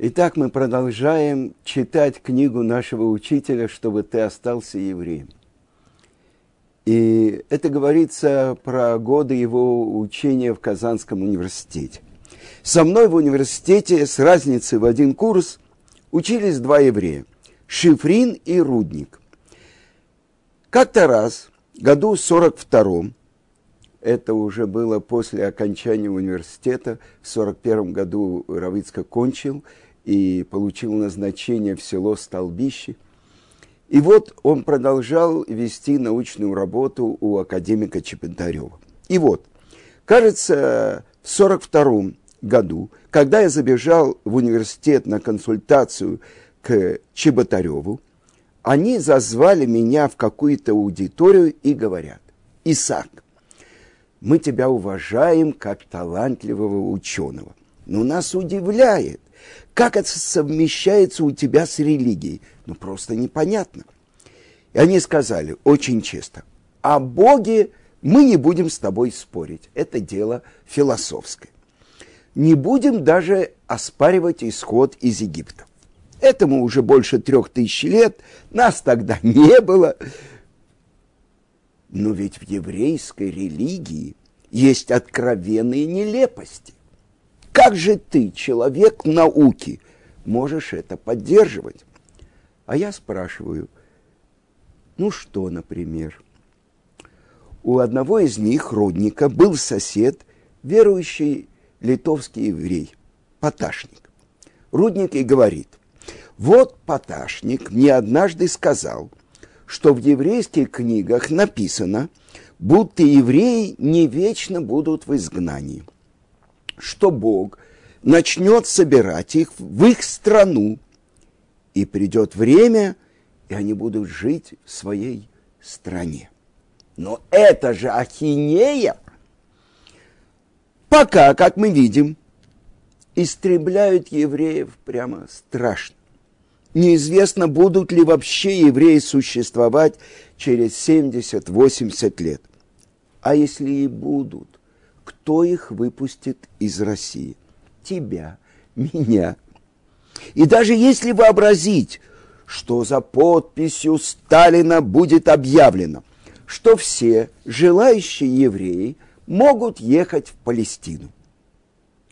Итак, мы продолжаем читать книгу нашего учителя, чтобы ты остался евреем. И это говорится про годы его учения в Казанском университете. Со мной в университете с разницей в один курс учились два еврея – Шифрин и Рудник. Как-то раз, году 42-м, это уже было после окончания университета, в 41 году Равицко кончил – и получил назначение в село Столбище. И вот он продолжал вести научную работу у академика Чепентарева. И вот, кажется, в 1942 году, когда я забежал в университет на консультацию к Чеботареву, они зазвали меня в какую-то аудиторию и говорят, Исаак, мы тебя уважаем как талантливого ученого, но нас удивляет, как это совмещается у тебя с религией? Ну, просто непонятно. И они сказали очень честно, о Боге мы не будем с тобой спорить. Это дело философское. Не будем даже оспаривать исход из Египта. Этому уже больше трех тысяч лет, нас тогда не было. Но ведь в еврейской религии есть откровенные нелепости. Как же ты, человек науки, можешь это поддерживать? А я спрашиваю, ну что, например? У одного из них, родника, был сосед, верующий литовский еврей, Поташник. Рудник и говорит, вот Поташник мне однажды сказал, что в еврейских книгах написано, будто евреи не вечно будут в изгнании – что Бог начнет собирать их в их страну, и придет время, и они будут жить в своей стране. Но это же ахинея. Пока, как мы видим, истребляют евреев прямо страшно. Неизвестно, будут ли вообще евреи существовать через 70-80 лет. А если и будут, кто их выпустит из России? Тебя, меня. И даже если вообразить, что за подписью Сталина будет объявлено, что все желающие евреи могут ехать в Палестину.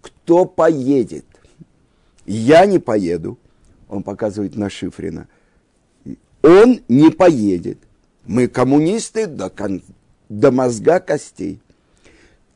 Кто поедет? Я не поеду. Он показывает на Шифрина. Он не поедет. Мы коммунисты до, кон... до мозга костей.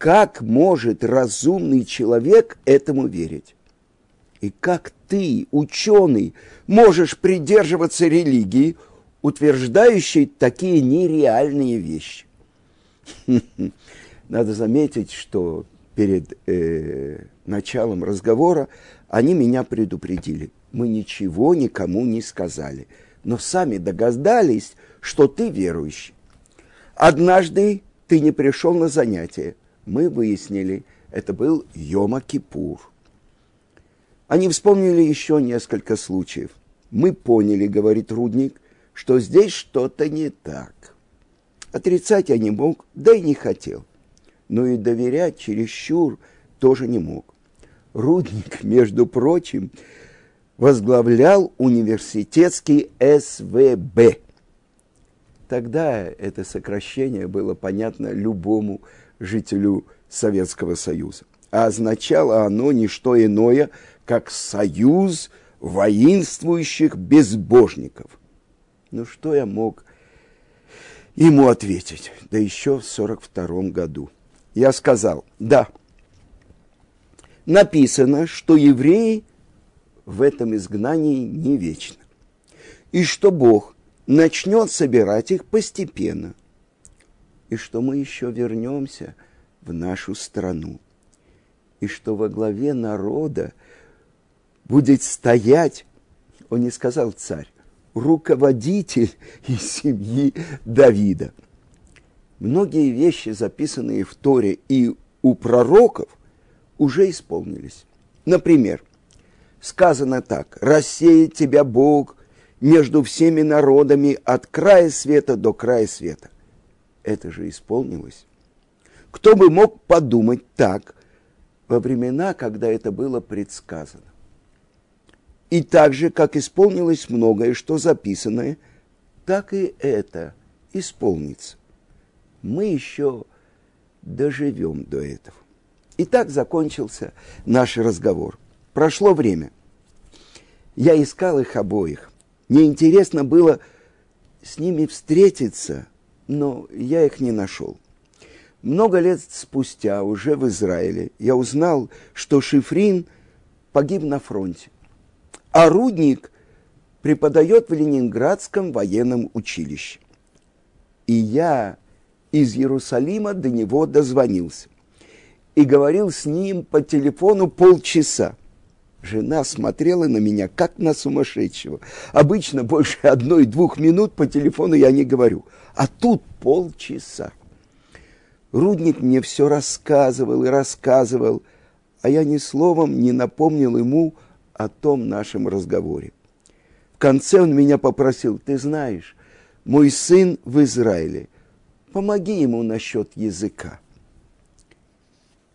Как может разумный человек этому верить? И как ты, ученый, можешь придерживаться религии, утверждающей такие нереальные вещи? Надо заметить, что перед э, началом разговора они меня предупредили. Мы ничего никому не сказали, но сами догадались, что ты верующий. Однажды ты не пришел на занятие, мы выяснили, это был Йома Кипур. Они вспомнили еще несколько случаев. Мы поняли, говорит Рудник, что здесь что-то не так. Отрицать я не мог, да и не хотел. Но и доверять чересчур тоже не мог. Рудник, между прочим, возглавлял университетский СВБ. Тогда это сокращение было понятно любому жителю Советского Союза. А означало оно не что иное, как союз воинствующих безбожников. Ну что я мог ему ответить? Да еще в 42 году. Я сказал, да, написано, что евреи в этом изгнании не вечно. И что Бог начнет собирать их постепенно и что мы еще вернемся в нашу страну, и что во главе народа будет стоять, он не сказал царь, руководитель из семьи Давида. Многие вещи, записанные в Торе и у пророков, уже исполнились. Например, сказано так, «Рассеет тебя Бог между всеми народами от края света до края света» это же исполнилось. Кто бы мог подумать так во времена, когда это было предсказано? И так же, как исполнилось многое, что записано, так и это исполнится. Мы еще доживем до этого. И так закончился наш разговор. Прошло время. Я искал их обоих. Мне интересно было с ними встретиться, но я их не нашел. Много лет спустя, уже в Израиле, я узнал, что Шифрин погиб на фронте, а Рудник преподает в Ленинградском военном училище. И я из Иерусалима до него дозвонился и говорил с ним по телефону полчаса. Жена смотрела на меня, как на сумасшедшего. Обычно больше одной-двух минут по телефону я не говорю, а тут полчаса. Рудник мне все рассказывал и рассказывал, а я ни словом не напомнил ему о том нашем разговоре. В конце он меня попросил, ты знаешь, мой сын в Израиле, помоги ему насчет языка.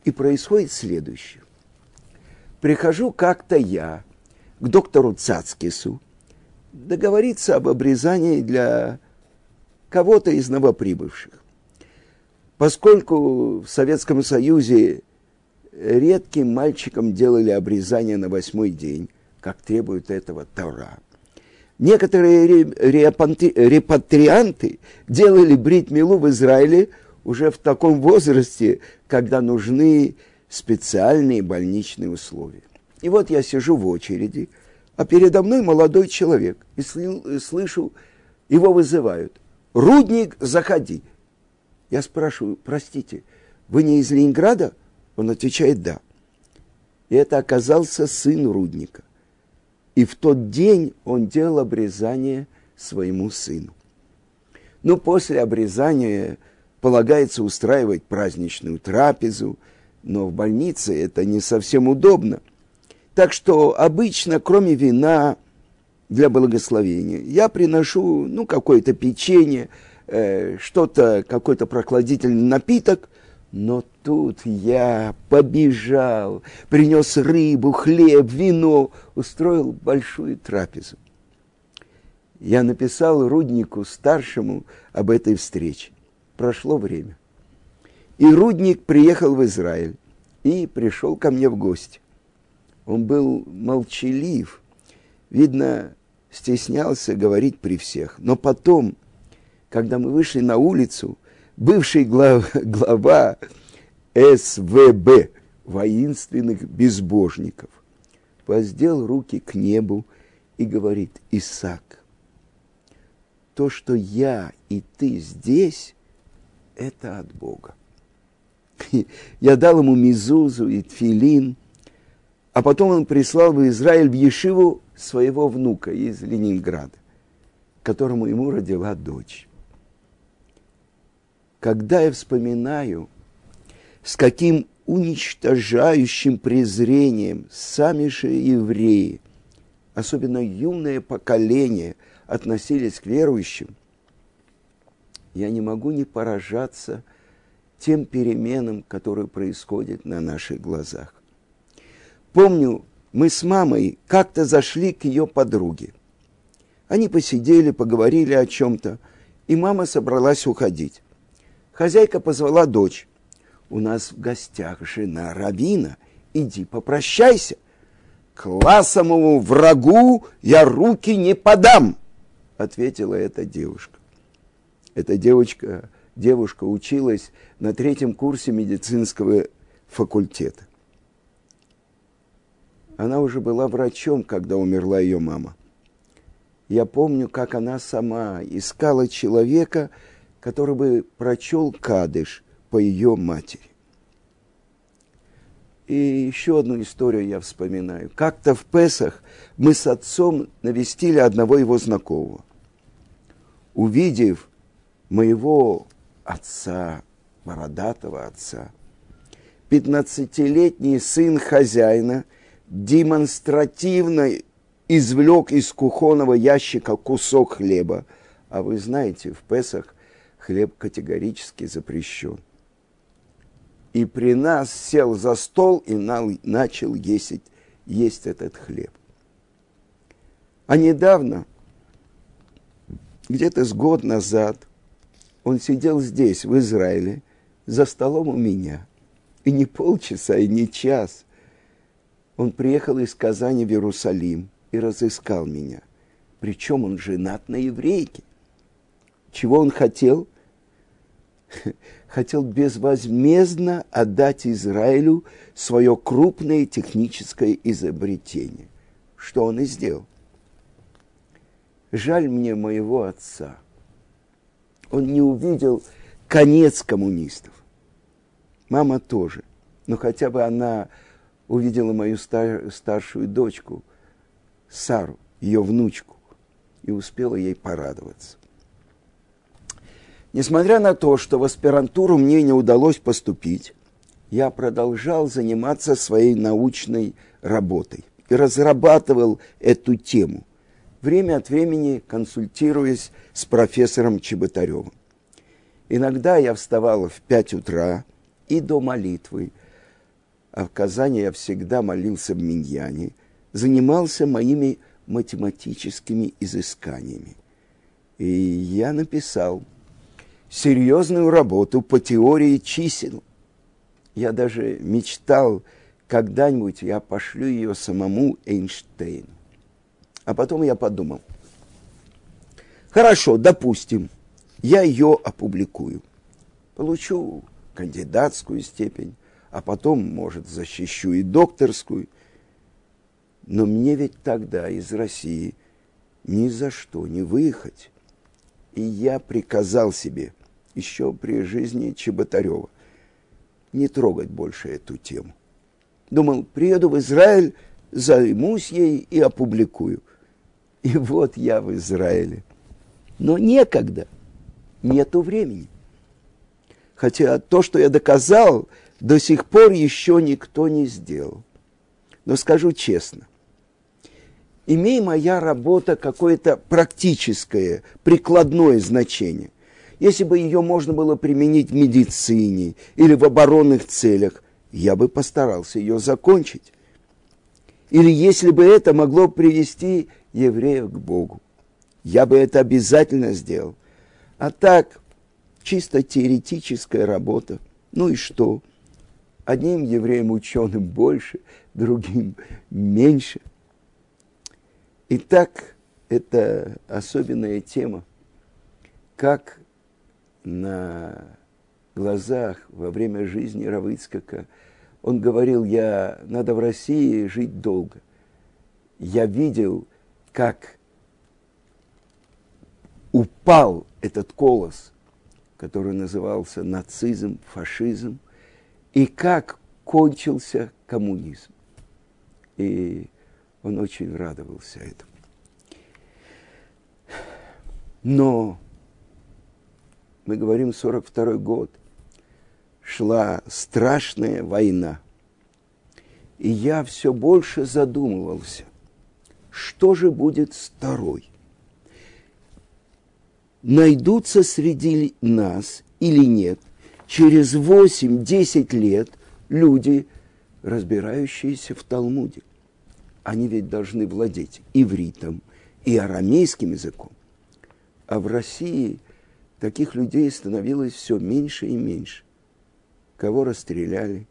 И происходит следующее. Прихожу как-то я к доктору Цацкису договориться об обрезании для кого-то из новоприбывших. Поскольку в Советском Союзе редким мальчикам делали обрезание на восьмой день, как требует этого Тора, некоторые репатрианты делали брит-милу в Израиле уже в таком возрасте, когда нужны специальные больничные условия. И вот я сижу в очереди, а передо мной молодой человек, и слышу, его вызывают. «Рудник, заходи!» Я спрашиваю, простите, вы не из Ленинграда? Он отвечает, да. И это оказался сын Рудника. И в тот день он делал обрезание своему сыну. Ну, после обрезания полагается устраивать праздничную трапезу, но в больнице это не совсем удобно. Так что обычно, кроме вина для благословения, я приношу, ну, какое-то печенье, э, что-то, какой-то прохладительный напиток, но тут я побежал, принес рыбу, хлеб, вино, устроил большую трапезу. Я написал Руднику старшему об этой встрече. Прошло время. И Рудник приехал в Израиль и пришел ко мне в гости. Он был молчалив, видно, стеснялся говорить при всех. Но потом, когда мы вышли на улицу, бывший глав, глава СВБ, воинственных безбожников, воздел руки к небу и говорит, Исаак, то, что я и ты здесь, это от Бога. Я дал ему мизузу и тфилин, а потом он прислал в Израиль в Ешиву своего внука из Ленинграда, которому ему родила дочь. Когда я вспоминаю, с каким уничтожающим презрением сами же евреи, особенно юное поколение, относились к верующим, я не могу не поражаться тем переменам, которые происходят на наших глазах. Помню, мы с мамой как-то зашли к ее подруге. Они посидели, поговорили о чем-то, и мама собралась уходить. Хозяйка позвала дочь. У нас в гостях жена Равина. Иди попрощайся. Классовому врагу я руки не подам, ответила эта девушка. Эта девочка, девушка училась на третьем курсе медицинского факультета. Она уже была врачом, когда умерла ее мама. Я помню, как она сама искала человека, который бы прочел Кадыш по ее матери. И еще одну историю я вспоминаю. Как-то в Песах мы с отцом навестили одного его знакомого. Увидев моего отца, бородатого отца, пятнадцатилетний сын хозяина демонстративно извлек из кухонного ящика кусок хлеба. А вы знаете, в Песах хлеб категорически запрещен. И при нас сел за стол и начал есть, есть этот хлеб. А недавно, где-то с год назад, он сидел здесь, в Израиле, за столом у меня. И не полчаса, и не час. Он приехал из Казани в Иерусалим и разыскал меня. Причем он женат на еврейке. Чего он хотел? Хотел безвозмездно отдать Израилю свое крупное техническое изобретение, что он и сделал. Жаль мне моего отца. Он не увидел конец коммунистов. Мама тоже. Но хотя бы она увидела мою стар, старшую дочку, Сару, ее внучку, и успела ей порадоваться. Несмотря на то, что в аспирантуру мне не удалось поступить, я продолжал заниматься своей научной работой и разрабатывал эту тему, время от времени консультируясь с профессором Чеботаревым. Иногда я вставал в пять утра и до молитвы, а в Казани я всегда молился в Миньяне, занимался моими математическими изысканиями. И я написал серьезную работу по теории чисел. Я даже мечтал, когда-нибудь я пошлю ее самому Эйнштейну. А потом я подумал, хорошо, допустим, я ее опубликую. Получу кандидатскую степень, а потом, может, защищу и докторскую. Но мне ведь тогда из России ни за что не выехать. И я приказал себе, еще при жизни Чеботарева, не трогать больше эту тему. Думал, приеду в Израиль, займусь ей и опубликую. И вот я в Израиле. Но некогда, нету времени. Хотя то, что я доказал, до сих пор еще никто не сделал. Но скажу честно, имея моя работа какое-то практическое, прикладное значение, если бы ее можно было применить в медицине или в оборонных целях, я бы постарался ее закончить. Или если бы это могло привести евреев к Богу, я бы это обязательно сделал. А так, чисто теоретическая работа. Ну и что? Одним евреям ученым больше, другим меньше. Итак, это особенная тема. Как на глазах во время жизни Равыцкака он говорил, я, надо в России жить долго. Я видел, как упал этот колос – который назывался нацизм, фашизм, и как кончился коммунизм. И он очень радовался этому. Но мы говорим 42 год, шла страшная война. И я все больше задумывался, что же будет с второй – найдутся среди нас или нет через 8-10 лет люди, разбирающиеся в Талмуде. Они ведь должны владеть ивритом и арамейским языком. А в России таких людей становилось все меньше и меньше. Кого расстреляли,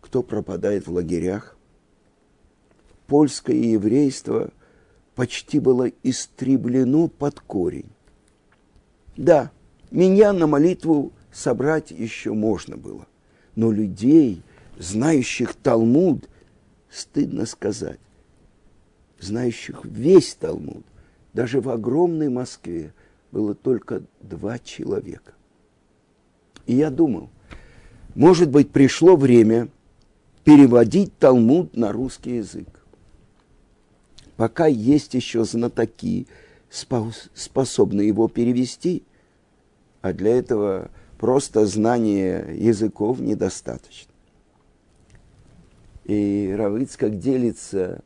кто пропадает в лагерях. Польское еврейство почти было истреблено под корень. Да, меня на молитву собрать еще можно было. Но людей, знающих Талмуд, стыдно сказать, знающих весь Талмуд, даже в огромной Москве было только два человека. И я думал, может быть, пришло время переводить Талмуд на русский язык. Пока есть еще знатоки, способны его перевести, а для этого просто знания языков недостаточно. И Равыцкак делится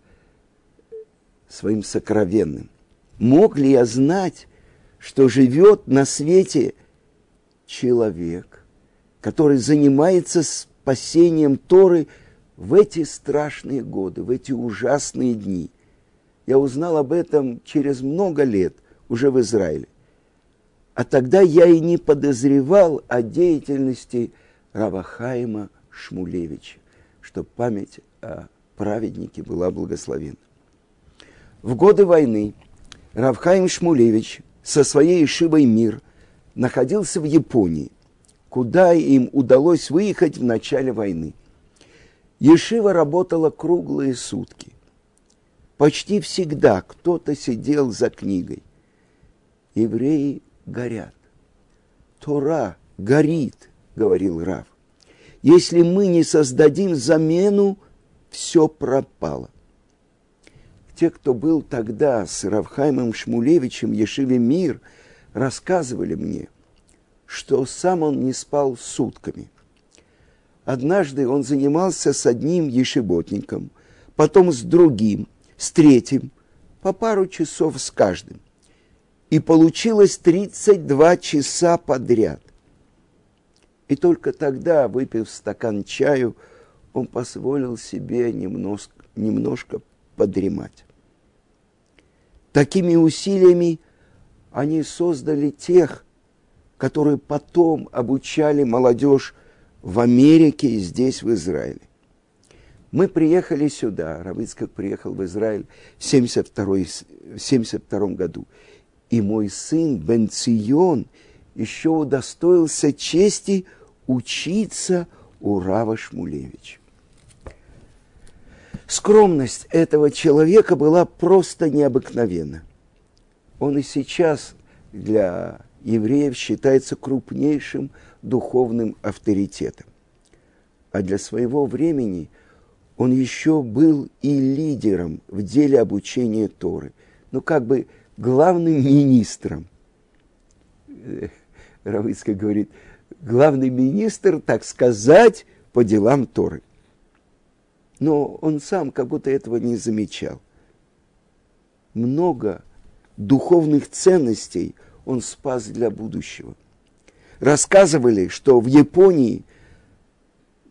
своим сокровенным. Мог ли я знать, что живет на свете человек, который занимается спасением Торы в эти страшные годы, в эти ужасные дни? Я узнал об этом через много лет, уже в Израиле. А тогда я и не подозревал о деятельности Равахаима Шмулевича, что память о праведнике была благословена. В годы войны Равхаим Шмулевич со своей Ишивой «Мир» находился в Японии, куда им удалось выехать в начале войны. Ешива работала круглые сутки. Почти всегда кто-то сидел за книгой. Евреи горят. Тора горит, говорил Рав. Если мы не создадим замену, все пропало. Те, кто был тогда с Равхаймом Шмулевичем Ешиве Мир, рассказывали мне, что сам он не спал сутками. Однажды он занимался с одним ешеботником, потом с другим, с третьим, по пару часов с каждым. И получилось 32 часа подряд. И только тогда, выпив стакан чаю, он позволил себе немножко, немножко подремать. Такими усилиями они создали тех, которые потом обучали молодежь в Америке и здесь, в Израиле. Мы приехали сюда, Равицкак приехал в Израиль в 1972 году. И мой сын Бенцион еще удостоился чести учиться у Рава Шмулевича. Скромность этого человека была просто необыкновенна. Он и сейчас для евреев считается крупнейшим духовным авторитетом. А для своего времени он еще был и лидером в деле обучения Торы. Ну, как бы главным министром. Равыцкая говорит, главный министр, так сказать, по делам Торы но он сам как будто этого не замечал. Много духовных ценностей он спас для будущего. Рассказывали, что в Японии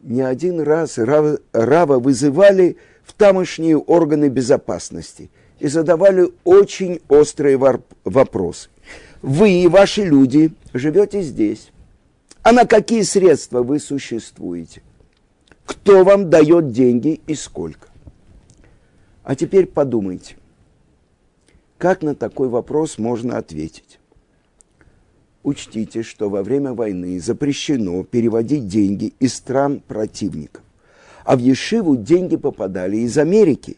не один раз Рава вызывали в тамошние органы безопасности и задавали очень острые вопросы. Вы и ваши люди живете здесь. А на какие средства вы существуете? кто вам дает деньги и сколько. А теперь подумайте, как на такой вопрос можно ответить. Учтите, что во время войны запрещено переводить деньги из стран противников. А в Ешиву деньги попадали из Америки,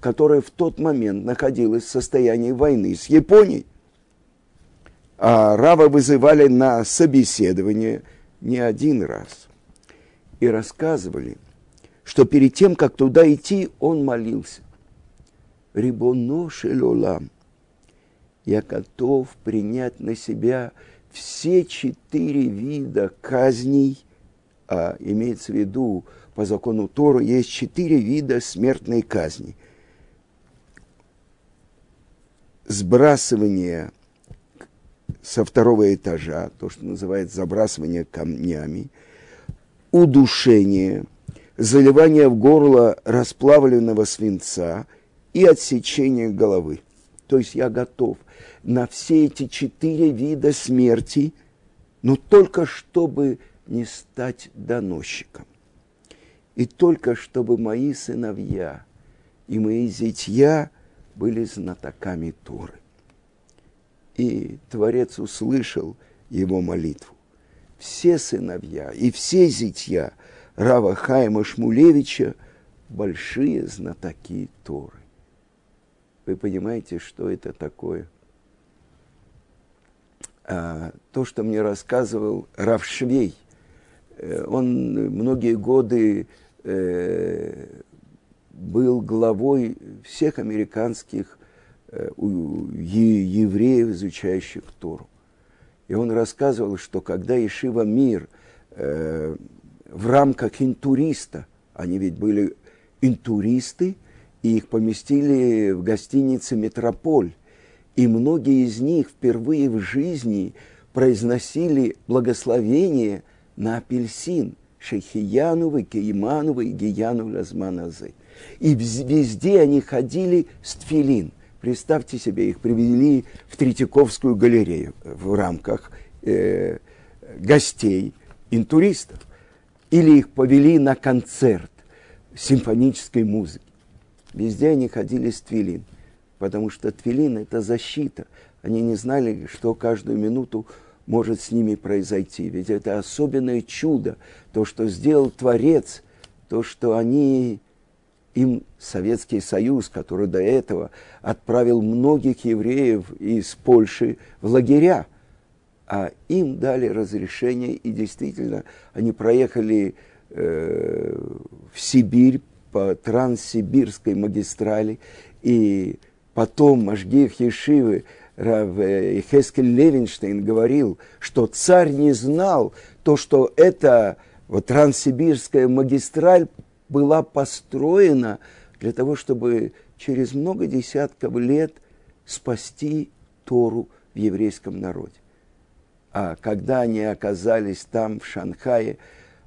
которая в тот момент находилась в состоянии войны с Японией. А Рава вызывали на собеседование не один раз – и рассказывали, что перед тем, как туда идти, он молился. Рибоно шелолам, я готов принять на себя все четыре вида казней, а имеется в виду, по закону Тора есть четыре вида смертной казни. Сбрасывание со второго этажа, то, что называется забрасывание камнями – удушение, заливание в горло расплавленного свинца и отсечение головы. То есть я готов на все эти четыре вида смерти, но только чтобы не стать доносчиком. И только чтобы мои сыновья и мои зятья были знатоками Торы. И Творец услышал его молитву все сыновья и все зятья Рава Хайма Шмулевича большие знатоки Торы. Вы понимаете, что это такое? А, то, что мне рассказывал Рав Швей, э, он многие годы э, был главой всех американских э, евреев, изучающих Тору. И он рассказывал, что когда Ишива Мир в рамках интуриста, они ведь были интуристы, и их поместили в гостинице «Метрополь», и многие из них впервые в жизни произносили благословение на апельсин, Шехияну, Векииману, Вегияну, Лазманазы. И везде они ходили с тфилин. Представьте себе, их привели в Третьяковскую галерею в рамках э, гостей, интуристов. Или их повели на концерт симфонической музыки. Везде они ходили с твилин, потому что твилин – это защита. Они не знали, что каждую минуту может с ними произойти. Ведь это особенное чудо, то, что сделал Творец, то, что они, им Советский Союз, который до этого отправил многих евреев из Польши в лагеря, а им дали разрешение, и действительно они проехали э, в Сибирь по Транссибирской магистрали, и потом Машгих Ешивы Рав э, Хескель Левинштейн говорил, что царь не знал то, что эта вот Транссибирская магистраль была построена для того, чтобы через много десятков лет спасти Тору в еврейском народе. А когда они оказались там, в Шанхае,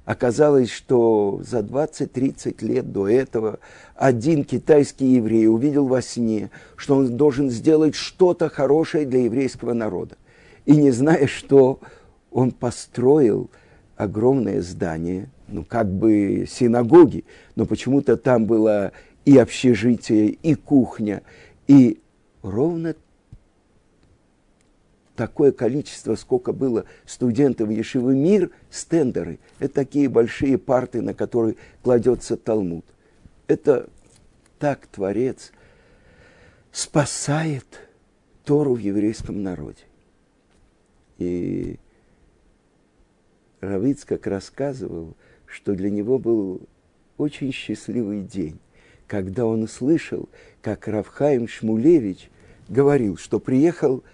оказалось, что за 20-30 лет до этого один китайский еврей увидел во сне, что он должен сделать что-то хорошее для еврейского народа. И не зная, что он построил огромное здание, ну как бы синагоги, но почему-то там было и общежитие, и кухня, и ровно такое количество, сколько было студентов Ешивы Мир, стендеры. Это такие большие парты, на которые кладется Талмуд. Это так Творец спасает Тору в еврейском народе. И Равиц как рассказывал, что для него был очень счастливый день, когда он услышал, как Равхаим Шмулевич говорил, что приехал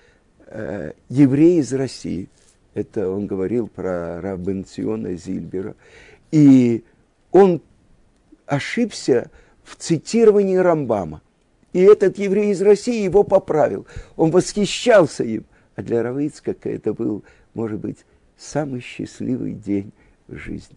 э, еврей из России. Это он говорил про Рабенциона Зильбера. И он ошибся в цитировании Рамбама. И этот еврей из России его поправил. Он восхищался им. А для Равицкака это был, может быть, самый счастливый день в жизни.